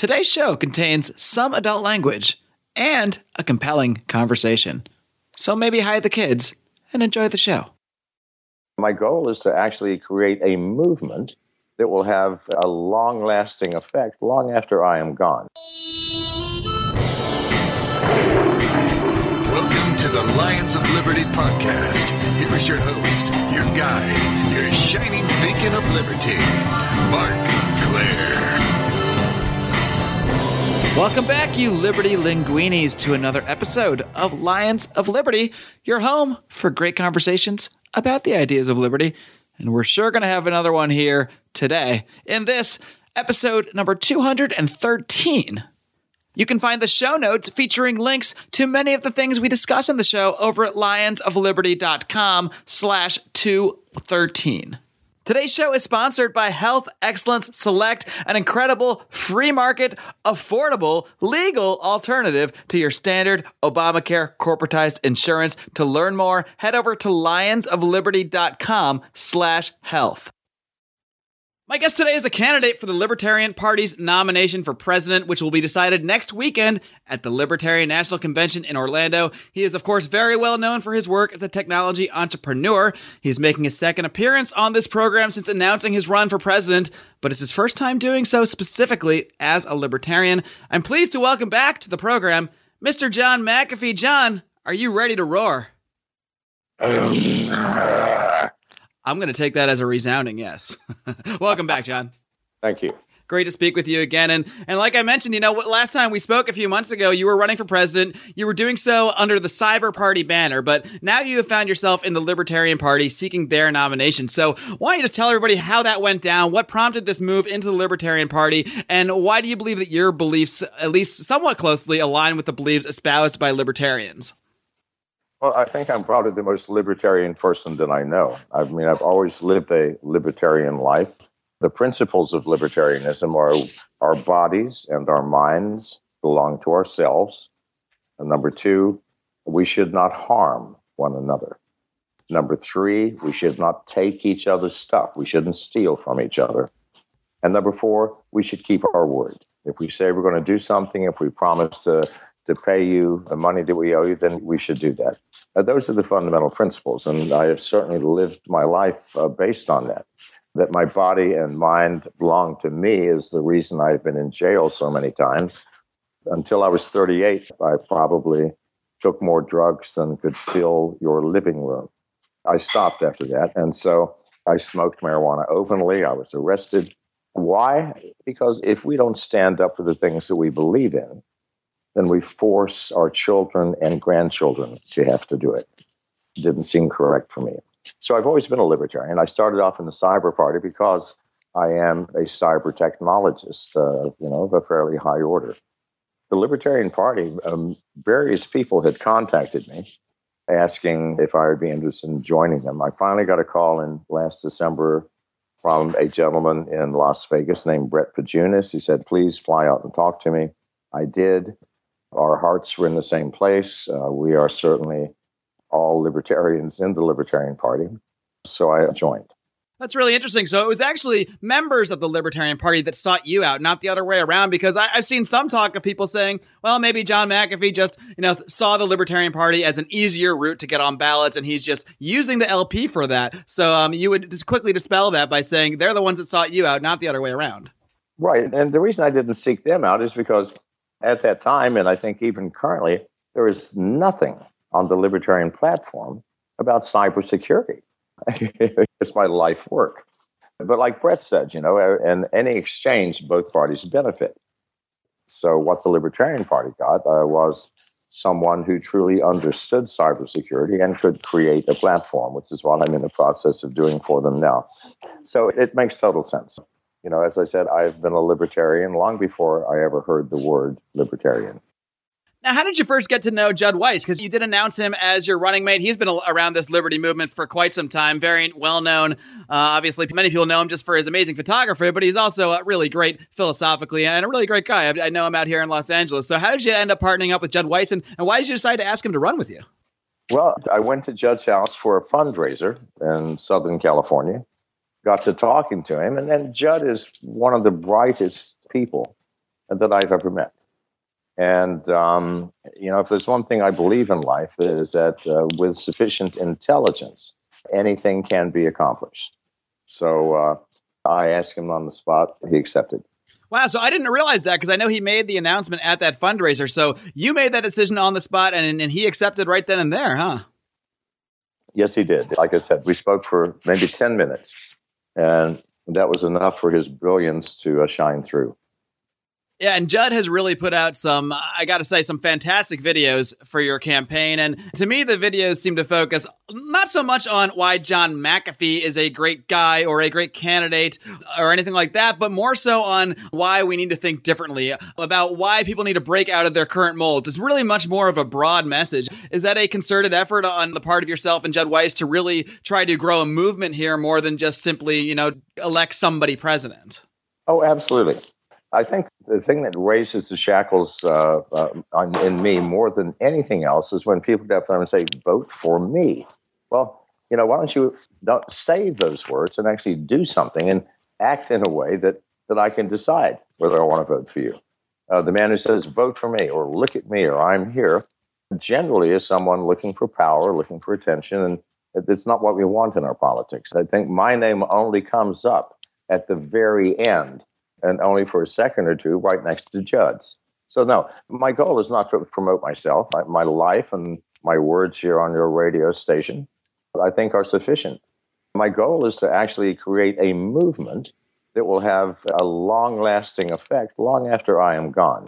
Today's show contains some adult language and a compelling conversation. So maybe hide the kids and enjoy the show. My goal is to actually create a movement that will have a long lasting effect long after I am gone. Welcome to the Lions of Liberty podcast. Here is your host, your guide, your shining beacon of liberty, Marc Clair. Welcome back, you Liberty Linguinis, to another episode of Lions of Liberty, your home for great conversations about the ideas of liberty. And we're sure going to have another one here today in this episode number 213. You can find the show notes featuring links to many of the things we discuss in the show over at lionsofliberty.com slash 213. Today's show is sponsored by Health Excellence Select, an incredible free market, affordable, legal alternative to your standard Obamacare corporatized insurance. To learn more, head over to lionsofliberty.com slash health. My guest today is a candidate for the Libertarian Party's nomination for president, which will be decided next weekend at the Libertarian National Convention in Orlando. He is, of course, very well known for his work as a technology entrepreneur. He's making his second appearance on this program since announcing his run for president, but it's his first time doing so specifically as a libertarian. I'm pleased to welcome back to the program Mr. John McAfee. John, are you ready to roar? Um, I'm going to take that as a resounding yes. Welcome back, John. Thank you. Great to speak with you again. And and like I mentioned, you know, last time we spoke a few months ago, you were running for president. You were doing so under the Cyber Party banner, but now you have found yourself in the Libertarian Party seeking their nomination. So why don't you just tell everybody how that went down? What prompted this move into the Libertarian Party? And why do you believe that your beliefs, at least somewhat closely, align with the beliefs espoused by libertarians? Well, I think I'm probably the most libertarian person that I know. I mean, I've always lived a libertarian life. The principles of libertarianism are our bodies and our minds belong to ourselves. And number two, we should not harm one another. Number three, we should not take each other's stuff. We shouldn't steal from each other. And number four, we should keep our word. If we say we're going to do something, if we promise to to pay you the money that we owe you, then we should do that. Uh, those are the fundamental principles, and I have certainly lived my life uh, based on that. That my body and mind belong to me is the reason I've been in jail so many times. Until I was 38, I probably took more drugs than could fill your living room. I stopped after that, and so I smoked marijuana openly. I was arrested. Why? Because if we don't stand up for the things that we believe in, then we force our children and grandchildren to have to do it. Didn't seem correct for me. So I've always been a libertarian. I started off in the cyber party because I am a cyber technologist, uh, you know, of a fairly high order. The Libertarian Party, um, various people had contacted me asking if I would be interested in joining them. I finally got a call in last December from a gentleman in Las Vegas named Brett Pojunis. He said, please fly out and talk to me. I did. Our hearts were in the same place. Uh, we are certainly all libertarians in the Libertarian Party. So I joined. That's really interesting. So it was actually members of the Libertarian Party that sought you out, not the other way around. Because I, have seen some talk of people saying, "Well, maybe John McAfee just, you know, saw the Libertarian Party as an easier route to get on ballots, and he's just using the LP for that." So um, you would just quickly dispel that by saying they're the ones that sought you out, not the other way around. Right, and the reason I didn't seek them out is because at that time, and I think even currently, there is nothing on the libertarian platform about cybersecurity. it's my life work. But like Brett said, you know, in any exchange, both parties benefit. So what the Libertarian Party got uh, was someone who truly understood cybersecurity and could create a platform, which is what I'm in the process of doing for them now. So it makes total sense you know, as I said, I've been a libertarian long before I ever heard the word libertarian. Now, how did you first get to know Judd Weiss? Because you did announce him as your running mate. He's been around this liberty movement for quite some time, very well known. Uh, obviously, many people know him just for his amazing photography, but he's also a really great philosophically and a really great guy. I, I know him out here in Los Angeles. So, how did you end up partnering up with Judd Weiss, and, and why did you decide to ask him to run with you? Well, I went to Judd's house for a fundraiser in Southern California got to talking to him. And then Judd is one of the brightest people that I've ever met. And, um, you know, if there's one thing I believe in life, is that uh, with sufficient intelligence, anything can be accomplished. So uh, I asked him on the spot, he accepted. Wow, so I didn't realize that because I know he made the announcement at that fundraiser. So you made that decision on the spot and, and he accepted right then and there, huh? Yes, he did. Like I said, we spoke for maybe 10 minutes, and that was enough for his brilliance to uh, shine through. Yeah, and Judd has really put out some, I got to say, some fantastic videos for your campaign. And to me, the videos seem to focus not so much on why John McAfee is a great guy or a great candidate or anything like that, but more so on why we need to think differently about why people need to break out of their current molds. It's really much more of a broad message. Is that a concerted effort on the part of yourself and Judd Weiss to really try to grow a movement here more than just simply, you know, elect somebody president? Oh, absolutely. I think the thing that raises the shackles uh, uh, in me more than anything else is when people get up there and say, vote for me. Well, you know, why don't you don't save those words and actually do something and act in a way that, that I can decide whether I want to vote for you? Uh, the man who says, vote for me or look at me or I'm here generally is someone looking for power, looking for attention. And it's not what we want in our politics. I think my name only comes up at the very end and only for a second or two right next to Judd's. So, no, my goal is not to promote myself. I, my life and my words here on your radio station, I think, are sufficient. My goal is to actually create a movement that will have a long lasting effect long after I am gone.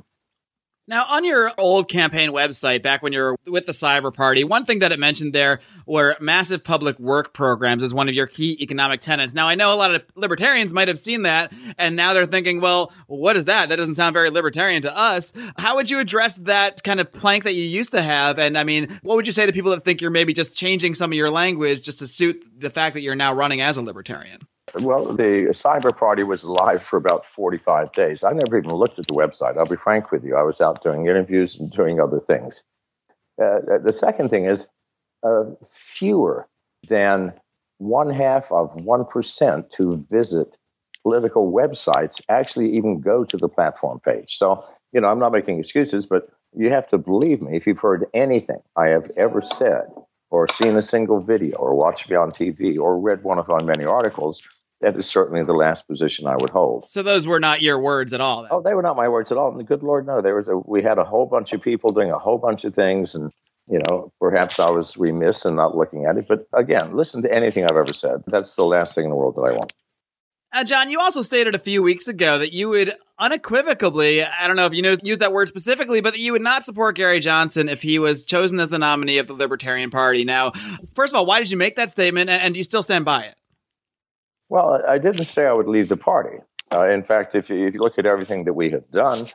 Now, on your old campaign website, back when you were with the Cyber Party, one thing that it mentioned there were massive public work programs as one of your key economic tenants. Now, I know a lot of libertarians might have seen that, and now they're thinking, well, what is that? That doesn't sound very libertarian to us. How would you address that kind of plank that you used to have? And I mean, what would you say to people that think you're maybe just changing some of your language just to suit the fact that you're now running as a libertarian? Well, the cyber party was live for about 45 days. I never even looked at the website. I'll be frank with you. I was out doing interviews and doing other things. Uh, the second thing is uh, fewer than one half of 1% who visit political websites actually even go to the platform page. So, you know, I'm not making excuses, but you have to believe me if you've heard anything I have ever said or seen a single video or watched me on TV or read one of my many articles that is certainly the last position I would hold. So those were not your words at all. Then. Oh, they were not my words at all. And the good Lord, no. There was a, we had a whole bunch of people doing a whole bunch of things, and you know, perhaps I was remiss in not looking at it. But again, listen to anything I've ever said. That's the last thing in the world that I want. Uh, John, you also stated a few weeks ago that you would unequivocally, I don't know if you know, use that word specifically, but that you would not support Gary Johnson if he was chosen as the nominee of the Libertarian Party. Now, first of all, why did you make that statement, and, and do you still stand by it? Well, I didn't say I would leave the party. Uh, in fact, if you, if you look at everything that we have done,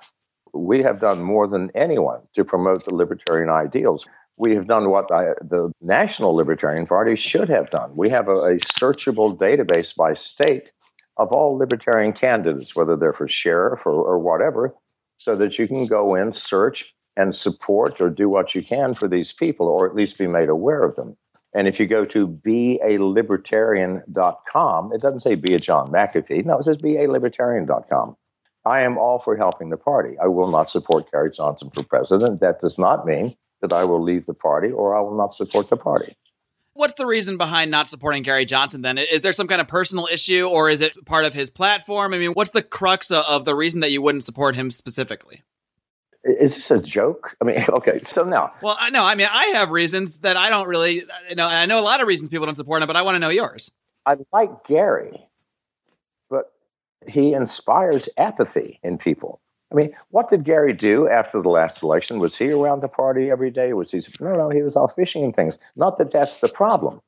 we have done more than anyone to promote the libertarian ideals. We have done what I, the National Libertarian Party should have done. We have a, a searchable database by state of all libertarian candidates, whether they're for sheriff or, or whatever, so that you can go in, search, and support or do what you can for these people, or at least be made aware of them. And if you go to bealibertarian.com, it doesn't say be a John McAfee. No, it says bealibertarian.com. I am all for helping the party. I will not support Gary Johnson for president. That does not mean that I will leave the party or I will not support the party. What's the reason behind not supporting Gary Johnson then? Is there some kind of personal issue or is it part of his platform? I mean, what's the crux of the reason that you wouldn't support him specifically? Is this a joke? I mean, okay, so now. Well, I know. I mean, I have reasons that I don't really you know. I know a lot of reasons people don't support him, but I want to know yours. I like Gary, but he inspires apathy in people. I mean, what did Gary do after the last election? Was he around the party every day? Was he? No, no, he was all fishing and things. Not that that's the problem.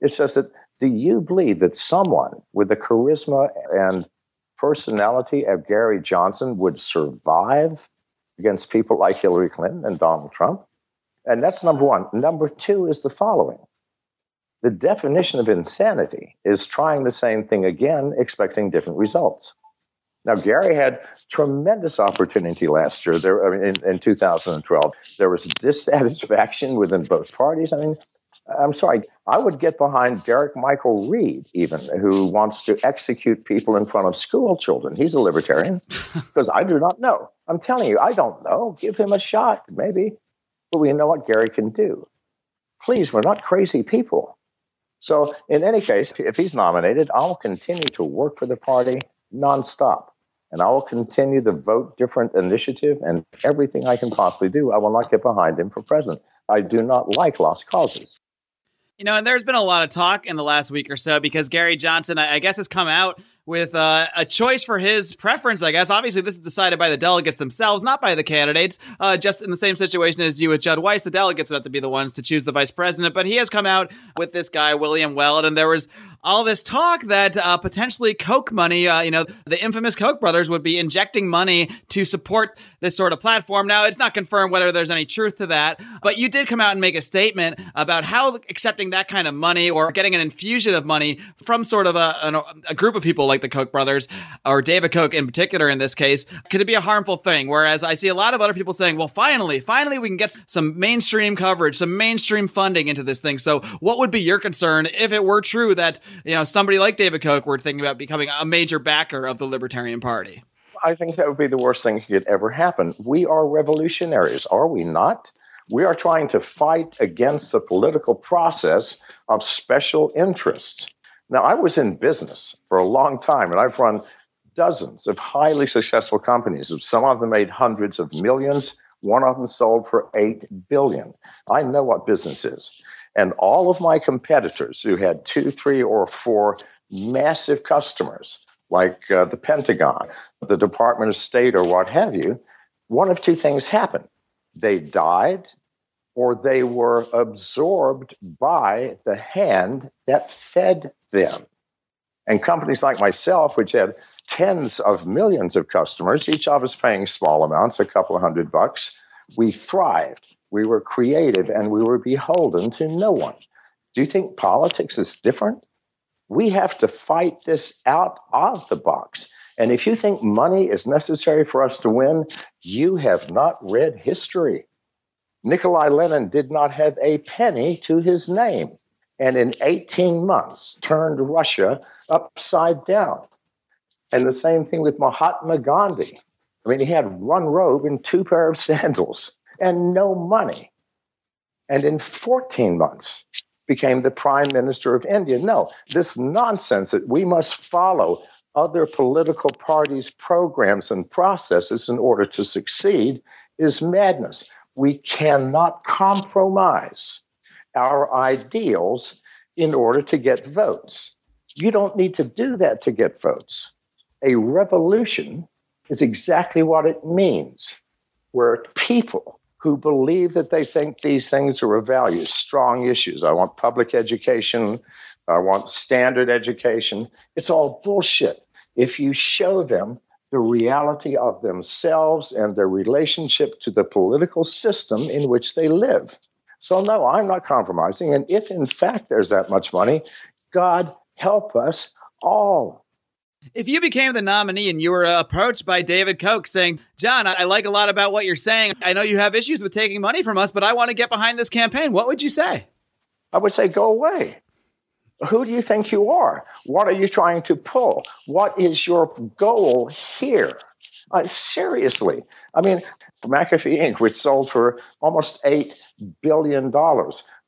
It's just that do you believe that someone with the charisma and personality of Gary Johnson would survive against people like Hillary Clinton and Donald Trump. And that's number one. Number two is the following the definition of insanity is trying the same thing again, expecting different results. Now, Gary had tremendous opportunity last year. There, in, in 2012, there was dissatisfaction within both parties. I mean, I'm sorry, I would get behind Derrick Michael Reed, even who wants to execute people in front of school children. He's a libertarian because I do not know. I'm telling you, I don't know. Give him a shot, maybe. But we know what Gary can do. Please, we're not crazy people. So, in any case, if he's nominated, I'll continue to work for the party nonstop. And I will continue the Vote Different initiative and everything I can possibly do. I will not get behind him for president. I do not like lost causes. You know, and there's been a lot of talk in the last week or so because Gary Johnson, I guess, has come out with uh, a choice for his preference, I guess. Obviously, this is decided by the delegates themselves, not by the candidates. Uh, just in the same situation as you with Judd Weiss, the delegates would have to be the ones to choose the vice president. But he has come out with this guy, William Weld, and there was all this talk that uh, potentially Koch money, uh, you know, the infamous Koch brothers would be injecting money to support this sort of platform. Now, it's not confirmed whether there's any truth to that, but you did come out and make a statement about how accepting that kind of money or getting an infusion of money from sort of a, a group of people like like the Koch brothers or David Koch in particular in this case, could it be a harmful thing? Whereas I see a lot of other people saying, well, finally, finally, we can get some mainstream coverage, some mainstream funding into this thing. So what would be your concern if it were true that, you know, somebody like David Koch were thinking about becoming a major backer of the Libertarian Party? I think that would be the worst thing that could ever happen. We are revolutionaries, are we not? We are trying to fight against the political process of special interests. Now, I was in business for a long time, and I've run dozens of highly successful companies. Some of them made hundreds of millions. One of them sold for eight billion. I know what business is. And all of my competitors who had two, three, or four massive customers, like uh, the Pentagon, the Department of State, or what have you, one of two things happened. They died or they were absorbed by the hand that fed them. And companies like myself, which had tens of millions of customers, each of us paying small amounts, a couple of hundred bucks, we thrived. We were creative and we were beholden to no one. Do you think politics is different? We have to fight this out of the box. And if you think money is necessary for us to win, you have not read history. Nikolai Lenin did not have a penny to his name, and in 18 months turned Russia upside down. And the same thing with Mahatma Gandhi. I mean, he had one robe and two pair of sandals and no money. And in 14 months, became the prime minister of India. No, this nonsense that we must follow other political parties' programs and processes in order to succeed is madness we cannot compromise our ideals in order to get votes. You don't need to do that to get votes. A revolution is exactly what it means, where people who believe that they think these things are of value, strong issues. I want public education. I want standard education. It's all bullshit. If you show them the reality of themselves and their relationship to the political system in which they live. So, no, I'm not compromising. And if in fact there's that much money, God help us all. If you became the nominee and you were approached by David Koch saying, John, I like a lot about what you're saying. I know you have issues with taking money from us, but I want to get behind this campaign, what would you say? I would say, go away. Who do you think you are? What are you trying to pull? What is your goal here? Uh, seriously. I mean, McAfee Inc., which sold for almost $8 billion,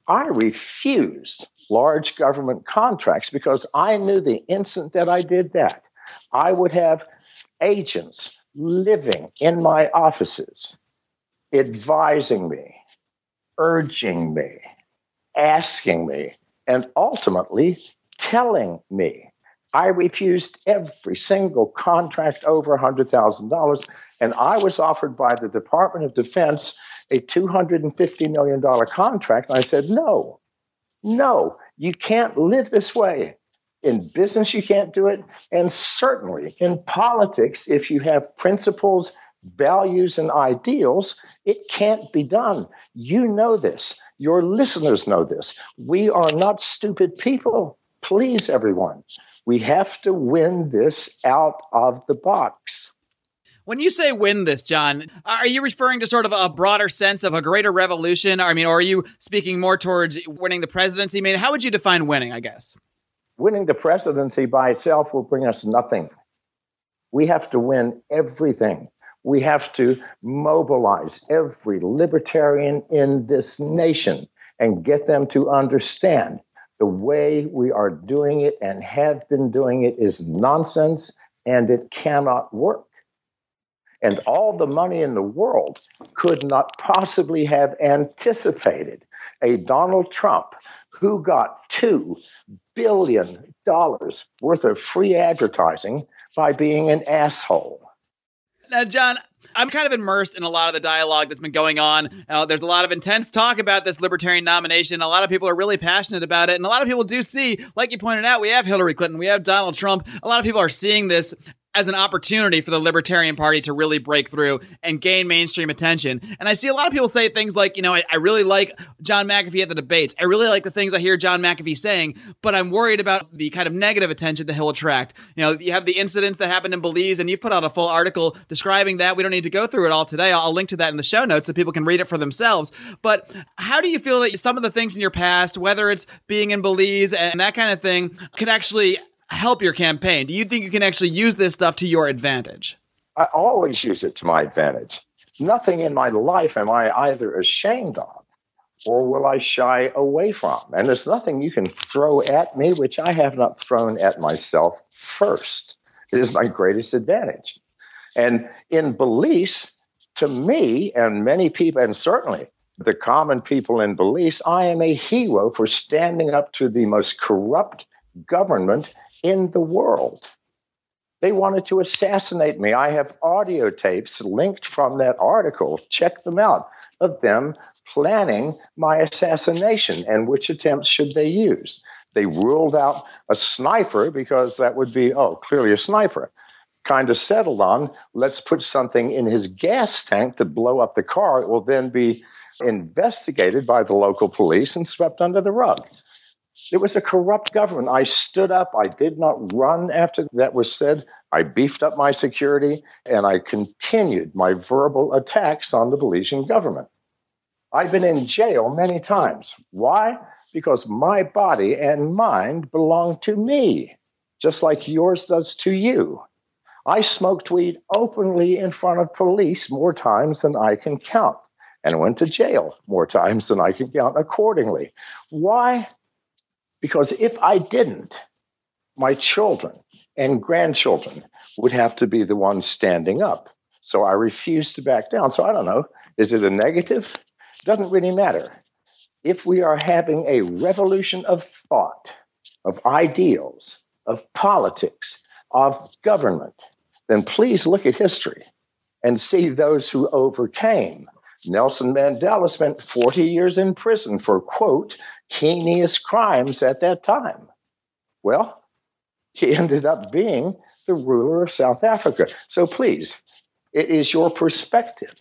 I refused large government contracts because I knew the instant that I did that, I would have agents living in my offices, advising me, urging me, asking me and ultimately telling me I refused every single contract over $100,000. And I was offered by the Department of Defense a $250 million contract. And I said, no, no, you can't live this way. In business, you can't do it. And certainly in politics, if you have principles, values, and ideals, it can't be done. You know this. Your listeners know this. We are not stupid people. Please, everyone. We have to win this out of the box. When you say win this, John, are you referring to sort of a broader sense of a greater revolution? I mean, or are you speaking more towards winning the presidency? I mean, how would you define winning, I guess? Winning the presidency by itself will bring us nothing. We have to win everything. We have to mobilize every libertarian in this nation and get them to understand the way we are doing it and have been doing it is nonsense and it cannot work. And all the money in the world could not possibly have anticipated a Donald Trump who got $2 billion worth of free advertising by being an asshole. Now, John, I'm kind of immersed in a lot of the dialogue that's been going on. Uh, there's a lot of intense talk about this libertarian nomination. A lot of people are really passionate about it. And a lot of people do see, like you pointed out, we have Hillary Clinton, we have Donald Trump. A lot of people are seeing this as an opportunity for the Libertarian Party to really break through and gain mainstream attention. And I see a lot of people say things like, you know, I, I, really like John McAfee at the debates. I really like the things I hear John McAfee saying, but I'm worried about the kind of negative attention that he'll attract. You know, you have the incidents that happened in Belize, and you've put out a full article describing that. We don't need to go through it all today. I'll, I'll link to that in the show notes so people can read it for themselves. But how do you feel that some of the things in your past, whether it's being in Belize and that kind of thing, could actually help your campaign? Do you think you can actually use this stuff to your advantage? I always use it to my advantage. Nothing in my life am I either ashamed of or will I shy away from. And there's nothing you can throw at me which I have not thrown at myself first. It is my greatest advantage. And in Belize, to me and many people, and certainly the common people in Belize, I am a hero for standing up to the most corrupt government in the world. They wanted to assassinate me. I have audio tapes linked from that article. Check them out of them planning my assassination and which attempts should they use. They ruled out a sniper because that would be, oh, clearly a sniper. Kind of settled on, let's put something in his gas tank to blow up the car. It will then be investigated by the local police and swept under the rug. It was a corrupt government. I stood up. I did not run after that was said. I beefed up my security and I continued my verbal attacks on the Belizean government. I've been in jail many times. Why? Because my body and mind belong to me, just like yours does to you. I smoked weed openly in front of police more times than I can count and went to jail more times than I can count accordingly. Why? Because if I didn't, my children and grandchildren would have to be the ones standing up. So I refuse to back down. So I don't know. Is it a negative? Doesn't really matter. If we are having a revolution of thought, of ideals, of politics, of government, then please look at history and see those who overcame. Nelson Mandela spent 40 years in prison for, quote, heinous crimes at that time. Well, he ended up being the ruler of South Africa. So please, it is your perspective.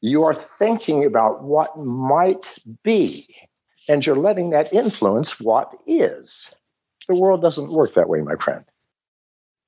You are thinking about what might be, and you're letting that influence what is. The world doesn't work that way, my friend.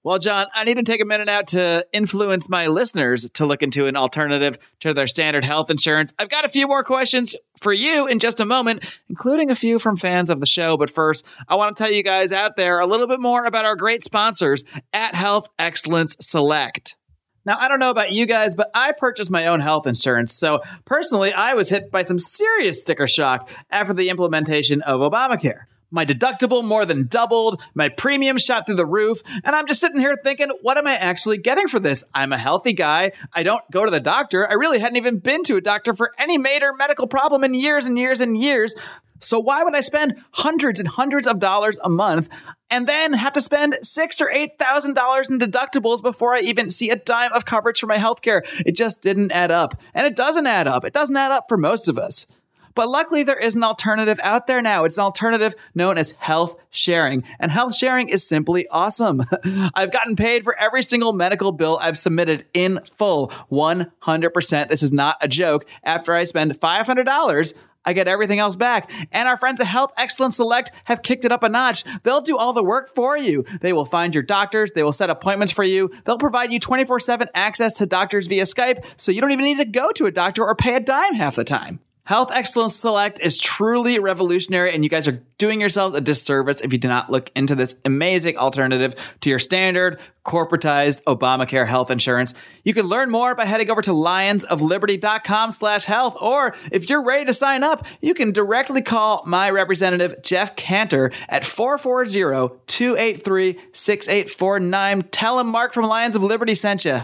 Well, John, I need to take a minute out to influence my listeners to look into an alternative to their standard health insurance. I've got a few more questions for you in just a moment, including a few from fans of the show. But first, I want to tell you guys out there a little bit more about our great sponsors at Health Excellence Select. Now, I don't know about you guys, but I purchased my own health insurance. So, personally, I was hit by some serious sticker shock after the implementation of Obamacare. My deductible more than doubled, my premium shot through the roof, and I'm just sitting here thinking, what am I actually getting for this? I'm a healthy guy. I don't go to the doctor. I really hadn't even been to a doctor for any major medical problem in years and years and years. So why would I spend hundreds and hundreds of dollars a month and then have to spend six or eight thousand dollars in deductibles before I even see a dime of coverage for my healthcare? It just didn't add up. And it doesn't add up. It doesn't add up for most of us. But luckily, there is an alternative out there now. It's an alternative known as health sharing. And health sharing is simply awesome. I've gotten paid for every single medical bill I've submitted in full, 100%. This is not a joke. After I spend $500, I get everything else back. And our friends at Health Excellence Select have kicked it up a notch. They'll do all the work for you. They will find your doctors, they will set appointments for you, they'll provide you 24 7 access to doctors via Skype, so you don't even need to go to a doctor or pay a dime half the time. Health Excellence Select is truly revolutionary, and you guys are doing yourselves a disservice if you do not look into this amazing alternative to your standard corporatized Obamacare health insurance. You can learn more by heading over to lionsofliberty.com slash health, or if you're ready to sign up, you can directly call my representative, Jeff Cantor, at 440-283-6849. Tell him Mark from Lions of Liberty sent you.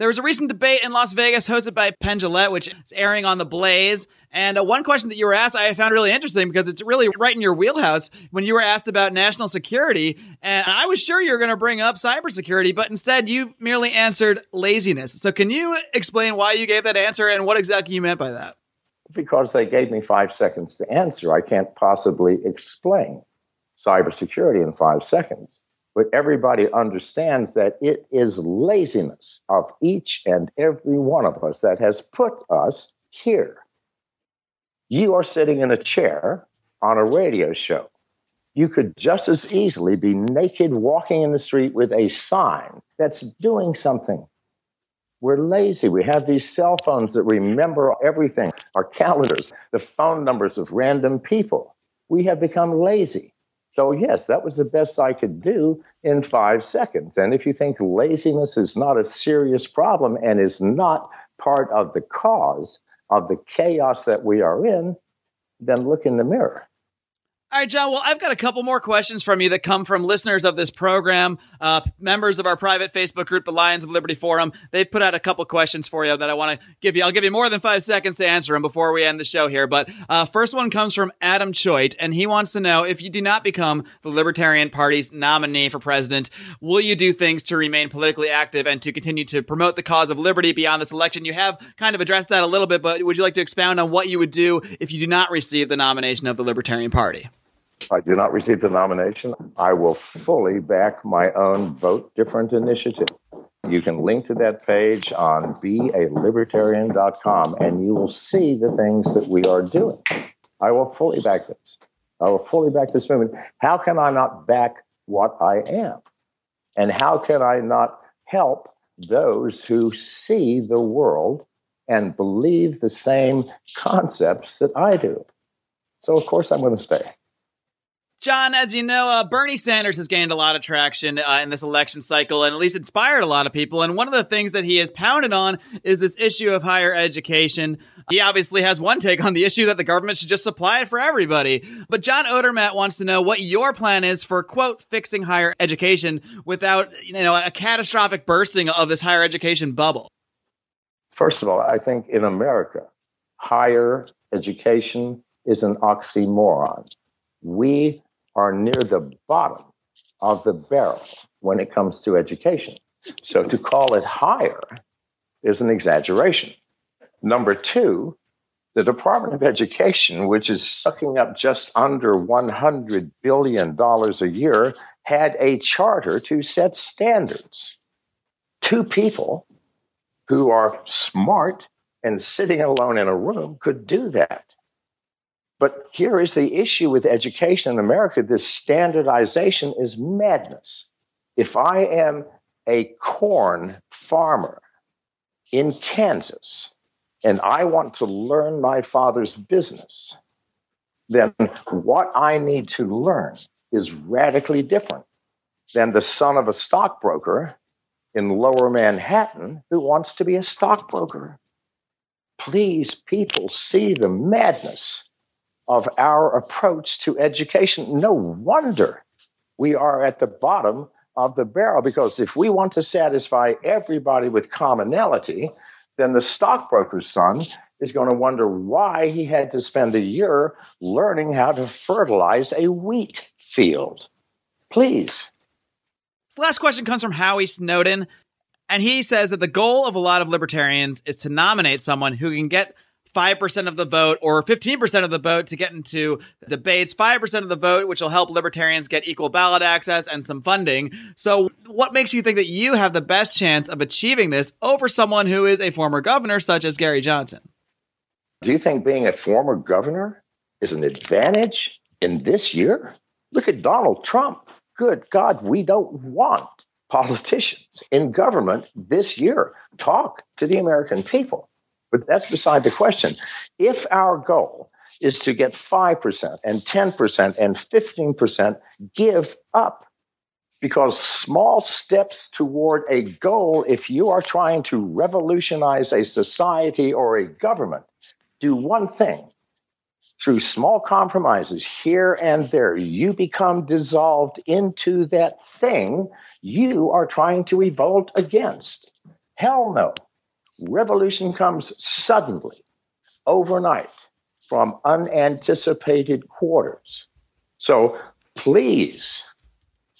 There was a recent debate in Las Vegas hosted by Penn which is airing on the Blaze. And uh, one question that you were asked, I found really interesting because it's really right in your wheelhouse when you were asked about national security. And I was sure you were going to bring up cybersecurity, but instead you merely answered laziness. So can you explain why you gave that answer and what exactly you meant by that? Because they gave me five seconds to answer. I can't possibly explain cybersecurity in five seconds but everybody understands that it is laziness of each and every one of us that has put us here. You are sitting in a chair on a radio show. You could just as easily be naked walking in the street with a sign that's doing something. We're lazy. We have these cell phones that remember everything, our calendars, the phone numbers of random people. We have become lazy. So, yes, that was the best I could do in five seconds. And if you think laziness is not a serious problem and is not part of the cause of the chaos that we are in, then look in the mirror. All right, John. Well, I've got a couple more questions from you that come from listeners of this program, uh, members of our private Facebook group, the Lions of Liberty Forum. They've put out a couple questions for you that I want to give you. I'll give you more than five seconds to answer them before we end the show here. But uh, first one comes from Adam Choit, and he wants to know if you do not become the Libertarian Party's nominee for president, will you do things to remain politically active and to continue to promote the cause of liberty beyond this election? You have kind of addressed that a little bit, but would you like to expound on what you would do if you do not receive the nomination of the Libertarian Party? If I do not receive the nomination, I will fully back my own Vote Different initiative. You can link to that page on bealibertarian.com and you will see the things that we are doing. I will fully back this. I will fully back this movement. How can I not back what I am? And how can I not help those who see the world and believe the same concepts that I do? So, of course, I'm going to stay. John, as you know, uh, Bernie Sanders has gained a lot of traction uh, in this election cycle and at least inspired a lot of people. And one of the things that he has pounded on is this issue of higher education. He obviously has one take on the issue that the government should just supply it for everybody. But John Odermatt wants to know what your plan is for, quote, fixing higher education without, you know, a catastrophic bursting of this higher education bubble. First of all, I think in America, higher education is an oxymoron. We are near the bottom of the barrel when it comes to education. So to call it higher is an exaggeration. Number two, the Department of Education, which is sucking up just under $100 billion a year, had a charter to set standards. Two people who are smart and sitting alone in a room could do that. But here is the issue with education in America this standardization is madness. If I am a corn farmer in Kansas and I want to learn my father's business, then what I need to learn is radically different than the son of a stockbroker in lower Manhattan who wants to be a stockbroker. Please, people, see the madness of our approach to education. No wonder we are at the bottom of the barrel because if we want to satisfy everybody with commonality, then the stockbroker's son is going to wonder why he had to spend a year learning how to fertilize a wheat field. Please. This last question comes from Howie Snowden, and he says that the goal of a lot of libertarians is to nominate someone who can get 5% of the vote or 15% of the vote to get into debates, 5% of the vote, which will help libertarians get equal ballot access and some funding. So, what makes you think that you have the best chance of achieving this over someone who is a former governor, such as Gary Johnson? Do you think being a former governor is an advantage in this year? Look at Donald Trump. Good God, we don't want politicians in government this year. Talk to the American people But that's beside the question. If our goal is to get 5% and 10% and 15%, give up. Because small steps toward a goal, if you are trying to revolutionize a society or a government, do one thing. Through small compromises here and there, you become dissolved into that thing you are trying to revolt against. Hell no. Revolution comes suddenly, overnight, from unanticipated quarters. So please,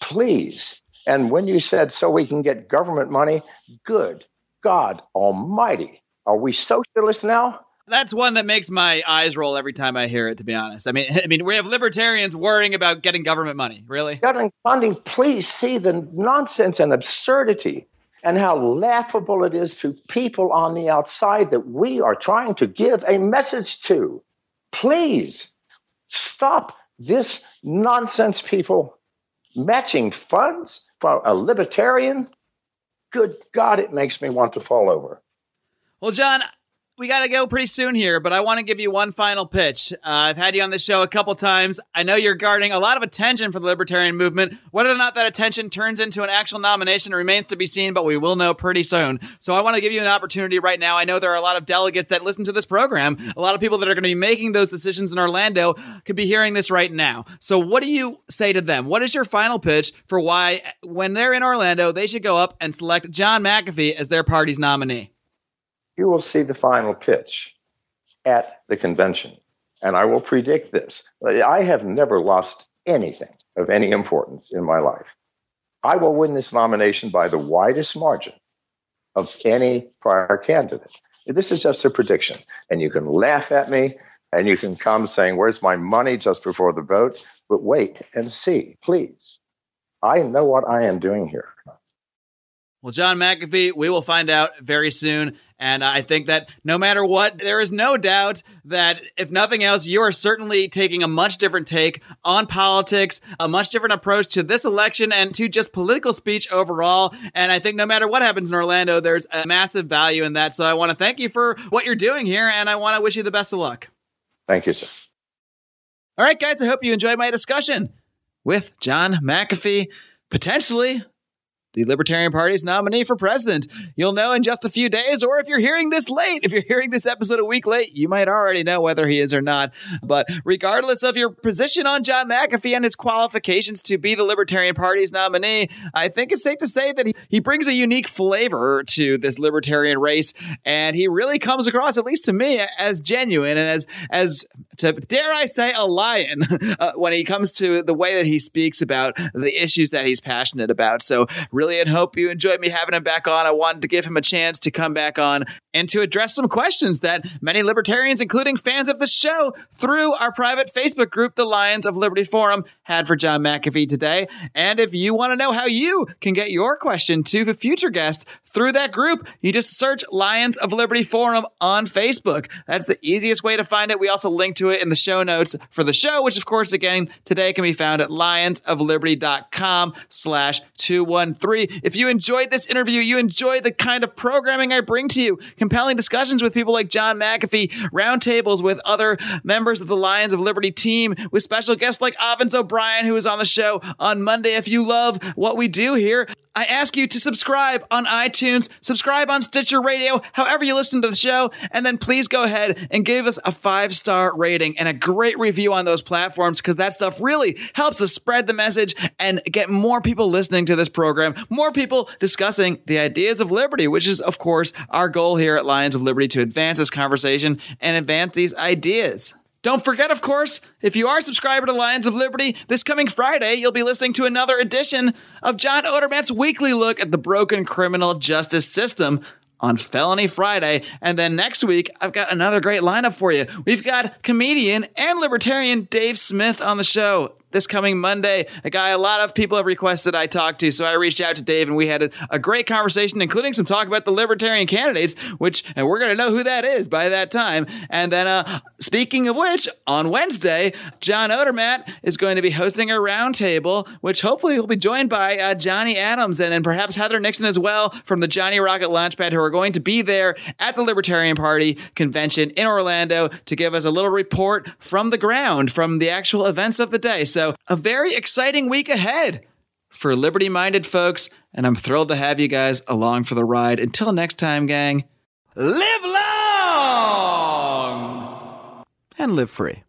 please. And when you said so we can get government money, good God Almighty. Are we socialists now? That's one that makes my eyes roll every time I hear it. To be honest, I mean, I mean, we have libertarians worrying about getting government money. Really, getting funding. Please see the nonsense and absurdity, and how laughable it is to people on the outside that we are trying to give a message to. Please stop this nonsense, people. Matching funds for a libertarian? Good God, it makes me want to fall over. Well, John, we got to go pretty soon here, but I want to give you one final pitch. Uh, I've had you on the show a couple times. I know you're guarding a lot of attention for the libertarian movement. Whether or not that attention turns into an actual nomination remains to be seen, but we will know pretty soon. So I want to give you an opportunity right now. I know there are a lot of delegates that listen to this program. A lot of people that are going to be making those decisions in Orlando could be hearing this right now. So what do you say to them? What is your final pitch for why, when they're in Orlando, they should go up and select John McAfee as their party's nominee? You will see the final pitch at the convention. And I will predict this. I have never lost anything of any importance in my life. I will win this nomination by the widest margin of any prior candidate. This is just a prediction. And you can laugh at me and you can come saying, Where's my money just before the vote? But wait and see, please. I know what I am doing here. Well, John McAfee, we will find out very soon. And I think that no matter what, there is no doubt that if nothing else, you are certainly taking a much different take on politics, a much different approach to this election and to just political speech overall. And I think no matter what happens in Orlando, there's a massive value in that. So I want to thank you for what you're doing here. And I want to wish you the best of luck. Thank you, sir. All right, guys, I hope you enjoyed my discussion with John McAfee, potentially the Libertarian Party's nominee for president. You'll know in just a few days, or if you're hearing this late, if you're hearing this episode a week late, you might already know whether he is or not. But regardless of your position on John McAfee and his qualifications to be the Libertarian Party's nominee, I think it's safe to say that he, he brings a unique flavor to this libertarian race, and he really comes across, at least to me, as genuine and as as to dare I say a lion uh, when he comes to the way that he speaks about the issues that he's passionate about. So really and hope you enjoyed me having him back on. I wanted to give him a chance to come back on and to address some questions that many libertarians, including fans of the show, through our private Facebook group, the Lions of Liberty Forum, had for John McAfee today. And if you want to know how you can get your question to the future guest through that group, you just search Lions of Liberty Forum on Facebook. That's the easiest way to find it. We also link to it in the show notes for the show, which of course, again, today can be found at lionsofliberty.com slash 213. If you enjoyed this interview, you enjoy the kind of programming I bring to you, compelling discussions with people like John McAfee, roundtables with other members of the Lions of Liberty team, with special guests like Avens O'Brien, who is on the show on Monday. If you love what we do here, I ask you to subscribe on iTunes, subscribe on Stitcher Radio, however you listen to the show, and then please go ahead and give us a five star rating and a great review on those platforms because that stuff really helps us spread the message and get more people listening to this program, more people discussing the ideas of liberty, which is, of course, our goal here at Lions of Liberty to advance this conversation and advance these ideas. Don't forget, of course, if you are a subscriber to Lions of Liberty, this coming Friday, you'll be listening to another edition of John Odermatt's weekly look at the broken criminal justice system on Felony Friday. And then next week, I've got another great lineup for you. We've got comedian and libertarian Dave Smith on the show. This coming Monday, a guy a lot of people have requested I talk to. So I reached out to Dave and we had a, a great conversation, including some talk about the libertarian candidates, which, and we're going to know who that is by that time. And then, uh, speaking of which, on Wednesday, John Odermatt is going to be hosting a roundtable, which hopefully will be joined by uh, Johnny Adams and, and perhaps Heather Nixon as well from the Johnny Rocket Launchpad, who are going to be there at the Libertarian Party convention in Orlando to give us a little report from the ground, from the actual events of the day. So, a very exciting week ahead for liberty minded folks, and I'm thrilled to have you guys along for the ride. Until next time, gang, live long and live free.